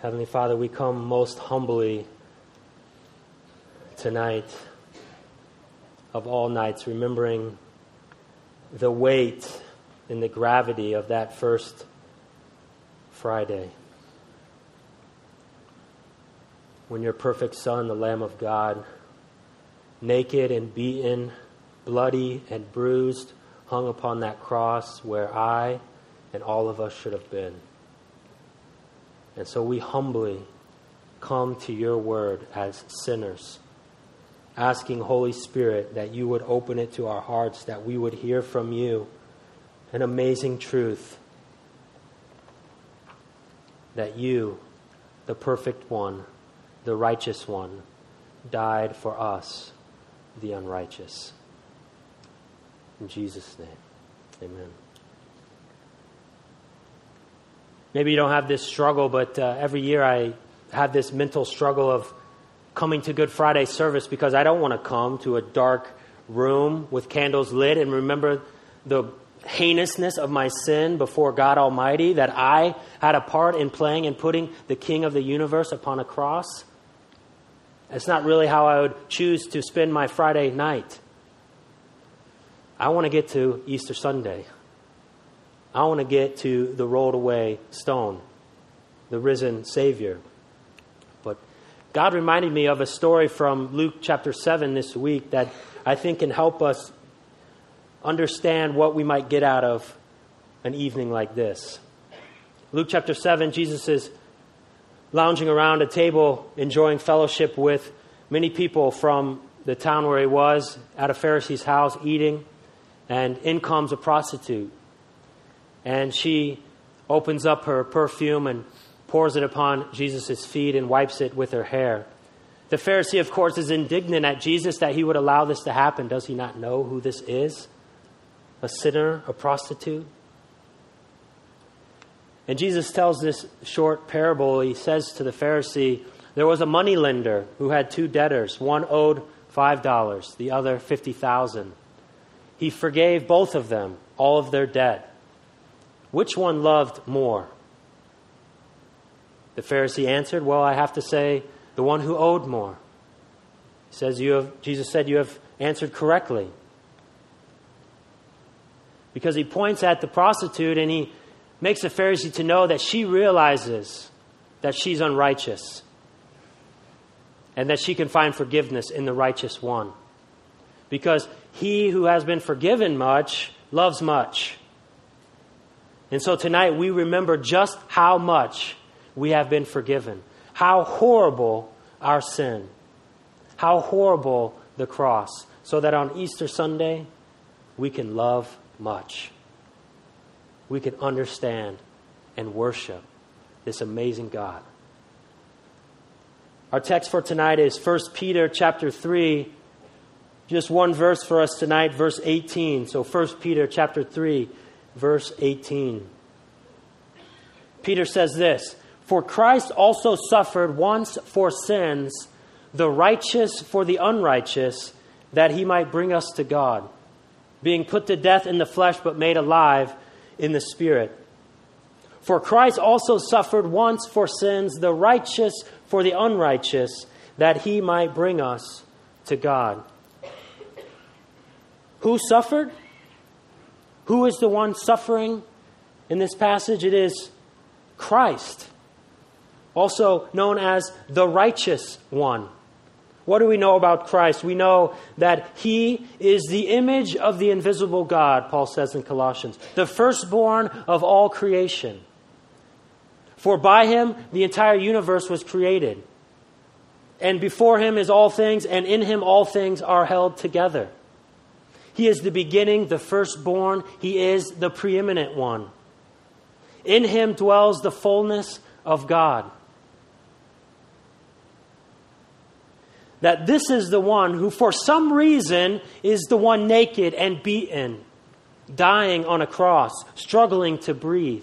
Heavenly Father, we come most humbly tonight of all nights, remembering the weight and the gravity of that first Friday. When your perfect Son, the Lamb of God, naked and beaten, bloody and bruised, hung upon that cross where I and all of us should have been. And so we humbly come to your word as sinners, asking, Holy Spirit, that you would open it to our hearts, that we would hear from you an amazing truth that you, the perfect one, the righteous one, died for us, the unrighteous. In Jesus' name, amen. Maybe you don't have this struggle, but uh, every year I have this mental struggle of coming to Good Friday service because I don't want to come to a dark room with candles lit and remember the heinousness of my sin before God Almighty, that I had a part in playing and putting the King of the universe upon a cross. It's not really how I would choose to spend my Friday night. I want to get to Easter Sunday. I want to get to the rolled away stone, the risen Savior. But God reminded me of a story from Luke chapter 7 this week that I think can help us understand what we might get out of an evening like this. Luke chapter 7, Jesus is lounging around a table, enjoying fellowship with many people from the town where he was, at a Pharisee's house, eating, and in comes a prostitute and she opens up her perfume and pours it upon Jesus' feet and wipes it with her hair. The Pharisee, of course, is indignant at Jesus that he would allow this to happen. Does he not know who this is? A sinner, a prostitute? And Jesus tells this short parable. He says to the Pharisee, There was a money lender who had two debtors. One owed $5, the other 50000 He forgave both of them all of their debt. Which one loved more? The Pharisee answered, Well, I have to say, the one who owed more. He says, you have, Jesus said, You have answered correctly. Because he points at the prostitute and he makes the Pharisee to know that she realizes that she's unrighteous and that she can find forgiveness in the righteous one. Because he who has been forgiven much loves much. And so tonight we remember just how much we have been forgiven, how horrible our sin, how horrible the cross, so that on Easter Sunday we can love much. We can understand and worship this amazing God. Our text for tonight is 1 Peter chapter 3. Just one verse for us tonight, verse 18. So 1 Peter chapter 3 verse 18. Peter says this For Christ also suffered once for sins, the righteous for the unrighteous, that he might bring us to God, being put to death in the flesh, but made alive in the Spirit. For Christ also suffered once for sins, the righteous for the unrighteous, that he might bring us to God. Who suffered? Who is the one suffering in this passage? It is Christ, also known as the righteous one. What do we know about Christ? We know that he is the image of the invisible God, Paul says in Colossians, the firstborn of all creation. For by him the entire universe was created. And before him is all things, and in him all things are held together. He is the beginning, the firstborn. He is the preeminent one. In him dwells the fullness of God. That this is the one who, for some reason, is the one naked and beaten, dying on a cross, struggling to breathe,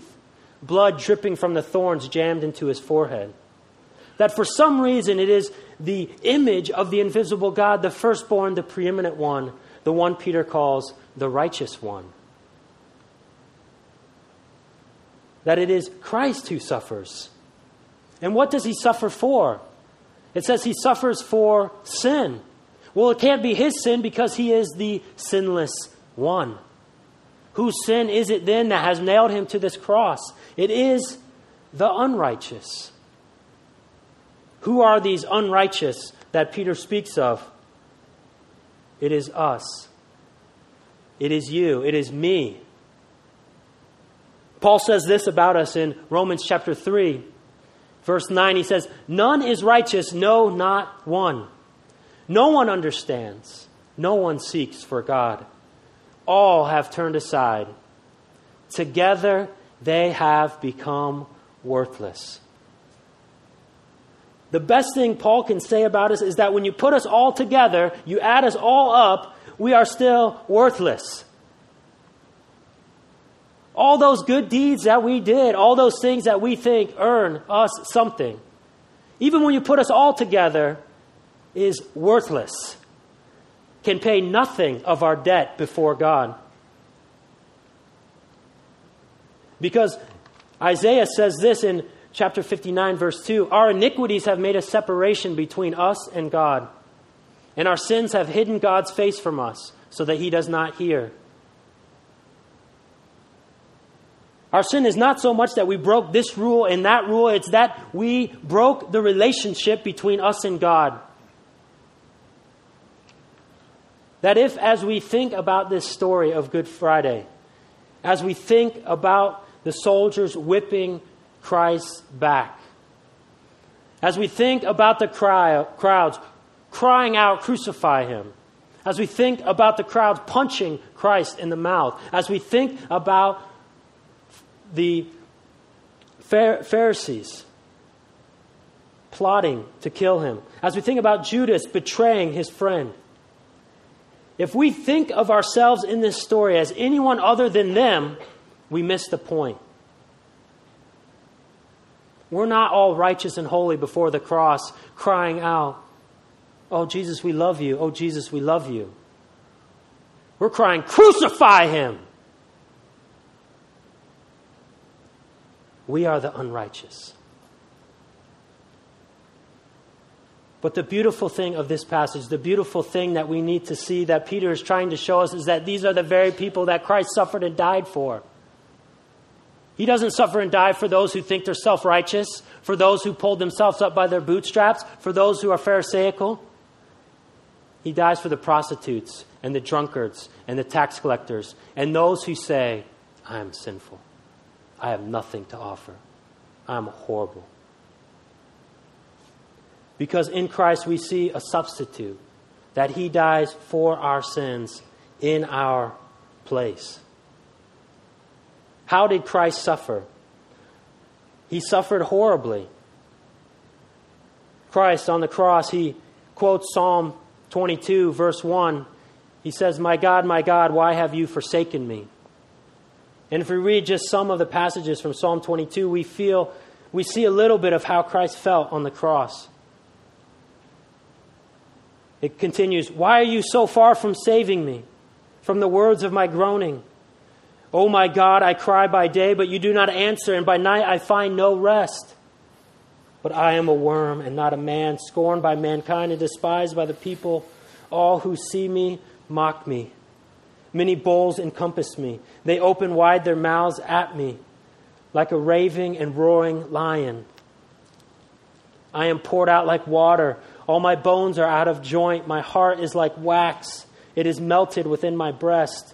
blood dripping from the thorns jammed into his forehead. That for some reason it is the image of the invisible God, the firstborn, the preeminent one, the one Peter calls the righteous one. That it is Christ who suffers. And what does he suffer for? It says he suffers for sin. Well, it can't be his sin because he is the sinless one. Whose sin is it then that has nailed him to this cross? It is the unrighteous. Who are these unrighteous that Peter speaks of? It is us. It is you. It is me. Paul says this about us in Romans chapter 3, verse 9. He says, None is righteous, no, not one. No one understands. No one seeks for God. All have turned aside. Together they have become worthless. The best thing Paul can say about us is that when you put us all together, you add us all up, we are still worthless. All those good deeds that we did, all those things that we think earn us something, even when you put us all together, is worthless, can pay nothing of our debt before God. Because Isaiah says this in chapter 59, verse 2 Our iniquities have made a separation between us and God, and our sins have hidden God's face from us so that he does not hear. Our sin is not so much that we broke this rule and that rule, it's that we broke the relationship between us and God. That if, as we think about this story of Good Friday, as we think about the soldiers whipping Christ back, as we think about the cry, crowds crying out, Crucify him, as we think about the crowds punching Christ in the mouth, as we think about the Pharisees plotting to kill him, as we think about Judas betraying his friend, if we think of ourselves in this story as anyone other than them, we miss the point. We're not all righteous and holy before the cross, crying out, Oh, Jesus, we love you. Oh, Jesus, we love you. We're crying, Crucify him. We are the unrighteous. But the beautiful thing of this passage, the beautiful thing that we need to see that Peter is trying to show us is that these are the very people that Christ suffered and died for. He doesn't suffer and die for those who think they're self righteous, for those who pulled themselves up by their bootstraps, for those who are Pharisaical. He dies for the prostitutes and the drunkards and the tax collectors and those who say, I am sinful. I have nothing to offer. I am horrible. Because in Christ we see a substitute, that he dies for our sins in our place. How did Christ suffer? He suffered horribly. Christ on the cross, he quotes Psalm 22, verse 1. He says, My God, my God, why have you forsaken me? And if we read just some of the passages from Psalm 22, we feel we see a little bit of how Christ felt on the cross. It continues, Why are you so far from saving me? From the words of my groaning. Oh my God, I cry by day, but you do not answer, and by night I find no rest. But I am a worm and not a man, scorned by mankind and despised by the people. All who see me mock me. Many bulls encompass me. They open wide their mouths at me, like a raving and roaring lion. I am poured out like water all my bones are out of joint. My heart is like wax, it is melted within my breast.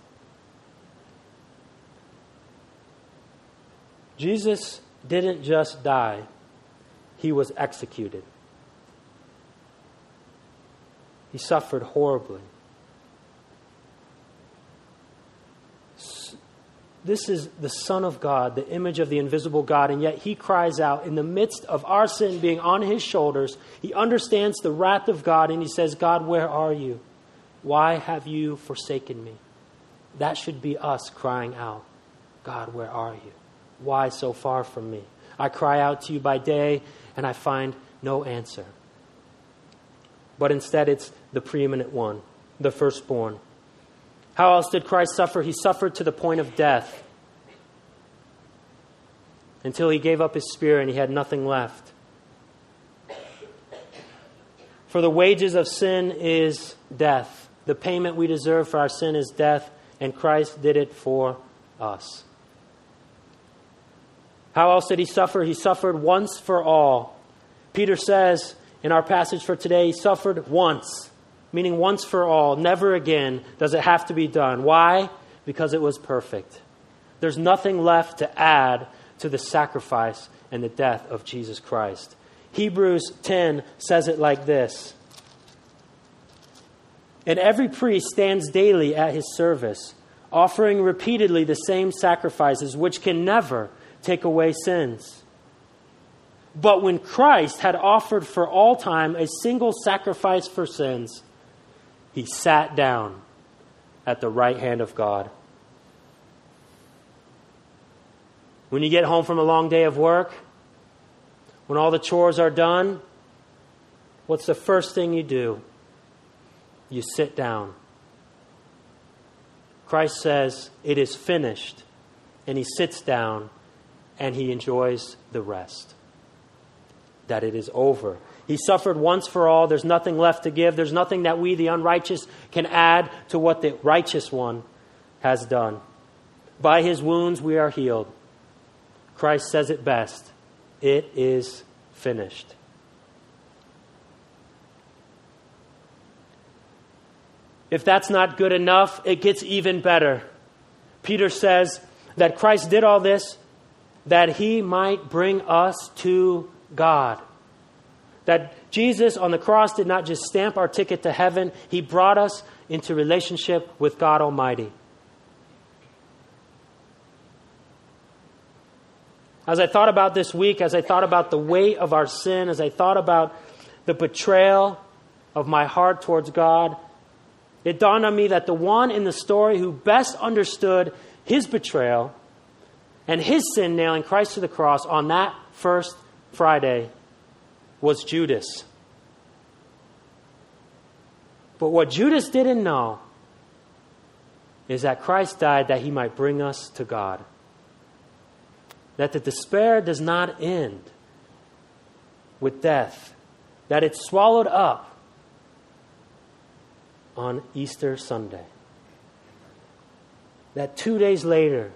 Jesus didn't just die, he was executed. He suffered horribly. this is the Son of God, the image of the invisible God, and yet he cries out in the midst of our sin being on his shoulders. He understands the wrath of God and he says, God, where are you? Why have you forsaken me? That should be us crying out, God, where are you? Why so far from me? I cry out to you by day and I find no answer. But instead, it's the preeminent one, the firstborn how else did Christ suffer? He suffered to the point of death until he gave up his spirit and he had nothing left. For the wages of sin is death. The payment we deserve for our sin is death, and Christ did it for us. How else did he suffer? He suffered once for all. Peter says in our passage for today, he suffered once meaning once for all, never again does it have to be done. Why? Because it was perfect. There's nothing left to add to the sacrifice and the death of Jesus Christ. Hebrews 10 says it like this And every priest stands daily at his service, offering repeatedly the same sacrifices, which can never take away sins. But when Christ had offered for all time a single sacrifice for sins, he sat down at the right hand of God. When you get home from a long day of work, when all the chores are done, what's the first thing you do? You sit down. Christ says, It is finished. And he sits down and he enjoys the rest. That it is over. He suffered once for all. There's nothing left to give. There's nothing that we, the unrighteous, can add to what the righteous one has done. By his wounds we are healed. Christ says it best it is finished. If that's not good enough, it gets even better. Peter says that Christ did all this that he might bring us to God. That Jesus on the cross did not just stamp our ticket to heaven, He brought us into relationship with God Almighty. As I thought about this week, as I thought about the weight of our sin, as I thought about the betrayal of my heart towards God, it dawned on me that the one in the story who best understood his betrayal and his sin nailing Christ to the cross on that first Friday was Judas. But what Judas didn't know is that Christ died that he might bring us to God. That the despair does not end with death, that it's swallowed up on Easter Sunday. That two days later,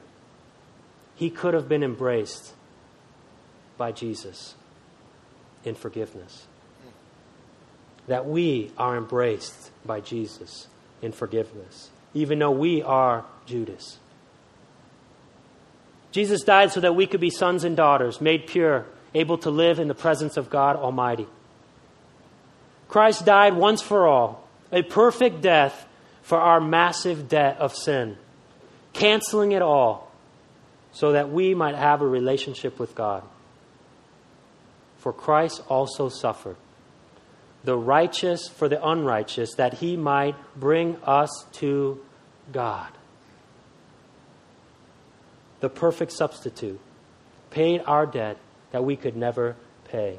he could have been embraced by Jesus in forgiveness. That we are embraced by Jesus in forgiveness, even though we are Judas. Jesus died so that we could be sons and daughters, made pure, able to live in the presence of God Almighty. Christ died once for all, a perfect death for our massive debt of sin, canceling it all so that we might have a relationship with God. For Christ also suffered, the righteous for the unrighteous, that he might bring us to God. The perfect substitute paid our debt that we could never pay.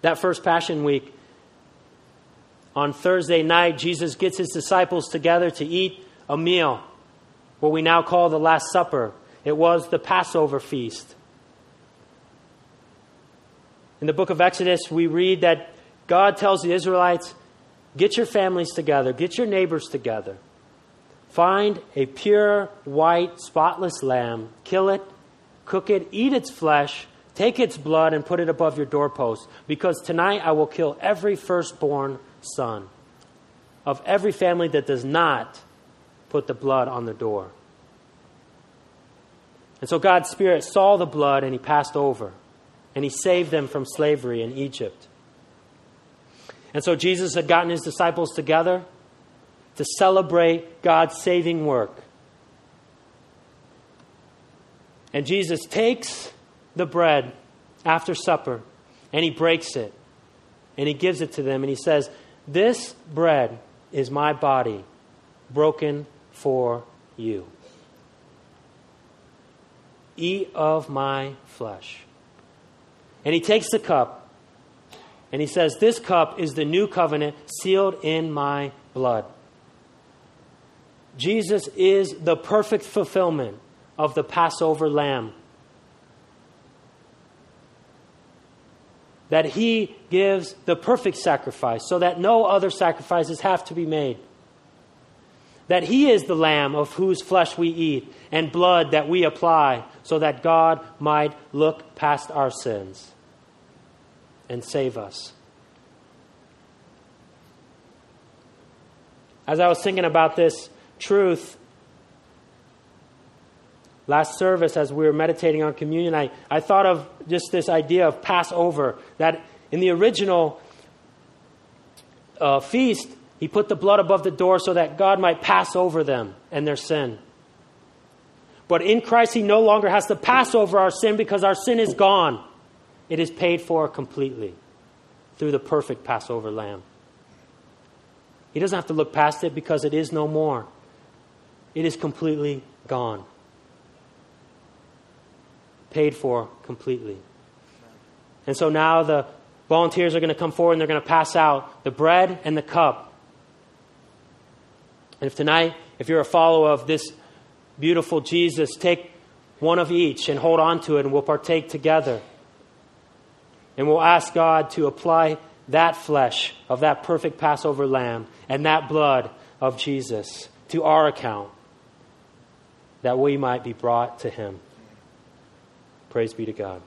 That first Passion Week, on Thursday night, Jesus gets his disciples together to eat a meal, what we now call the Last Supper. It was the Passover feast. In the book of Exodus, we read that God tells the Israelites, Get your families together, get your neighbors together. Find a pure, white, spotless lamb, kill it, cook it, eat its flesh, take its blood, and put it above your doorpost. Because tonight I will kill every firstborn son of every family that does not put the blood on the door. And so God's Spirit saw the blood and he passed over and he saved them from slavery in Egypt. And so Jesus had gotten his disciples together to celebrate God's saving work. And Jesus takes the bread after supper and he breaks it and he gives it to them and he says, This bread is my body broken for you. Eat of my flesh. And he takes the cup and he says, This cup is the new covenant sealed in my blood. Jesus is the perfect fulfillment of the Passover lamb. That he gives the perfect sacrifice so that no other sacrifices have to be made. That he is the lamb of whose flesh we eat and blood that we apply so that God might look past our sins and save us. As I was thinking about this truth, last service as we were meditating on communion, I, I thought of just this idea of Passover. That in the original uh, feast, he put the blood above the door so that God might pass over them and their sin. But in Christ, he no longer has to pass over our sin because our sin is gone. It is paid for completely through the perfect Passover lamb. He doesn't have to look past it because it is no more. It is completely gone paid for completely. And so now the volunteers are going to come forward and they're going to pass out the bread and the cup. And if tonight, if you're a follower of this beautiful Jesus, take one of each and hold on to it, and we'll partake together. And we'll ask God to apply that flesh of that perfect Passover lamb and that blood of Jesus to our account that we might be brought to Him. Praise be to God.